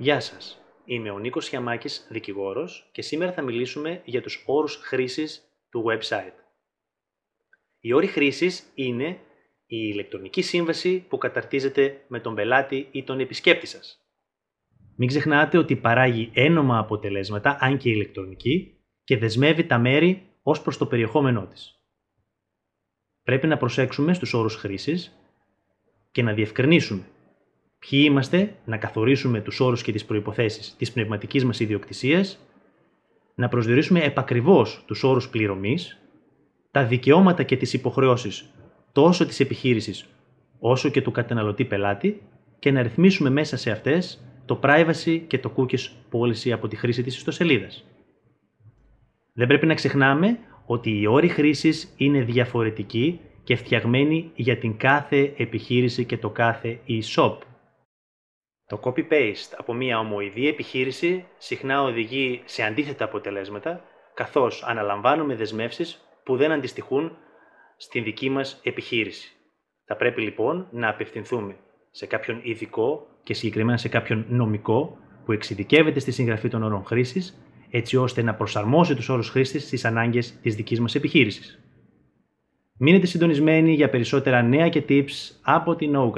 Γεια σας. Είμαι ο Νίκος Χιαμάκης, δικηγόρος και σήμερα θα μιλήσουμε για τους όρους χρήσης του website. Οι όροι χρήσης είναι η ηλεκτρονική σύμβαση που καταρτίζεται με τον πελάτη ή τον επισκέπτη σας. Μην ξεχνάτε ότι παράγει ένομα αποτελέσματα, αν και ηλεκτρονική, και δεσμεύει τα μέρη ως προς το περιεχόμενό της. Πρέπει να προσέξουμε στους όρους χρήσης και να διευκρινίσουμε ποιοι είμαστε, να καθορίσουμε τους όρους και τις προϋποθέσεις της πνευματικής μας ιδιοκτησίας, να προσδιορίσουμε επακριβώς τους όρους πληρωμής, τα δικαιώματα και τις υποχρεώσεις τόσο της επιχείρησης όσο και του καταναλωτή πελάτη και να ρυθμίσουμε μέσα σε αυτές το privacy και το cookies policy από τη χρήση της ιστοσελίδας. Δεν πρέπει να ξεχνάμε ότι οι όροι χρήσης είναι διαφορετικοί και φτιαγμένοι για την κάθε επιχείρηση και το κάθε e-shop. Το copy-paste από μια ομοειδή επιχείρηση συχνά οδηγεί σε αντίθετα αποτελέσματα, καθώς αναλαμβάνουμε δεσμεύσεις που δεν αντιστοιχούν στην δική μας επιχείρηση. Θα πρέπει λοιπόν να απευθυνθούμε σε κάποιον ειδικό και συγκεκριμένα σε κάποιον νομικό που εξειδικεύεται στη συγγραφή των όρων χρήσης, έτσι ώστε να προσαρμόσει τους όρους χρήσης στις ανάγκες της δικής μας επιχείρησης. Μείνετε συντονισμένοι για περισσότερα νέα και tips από την No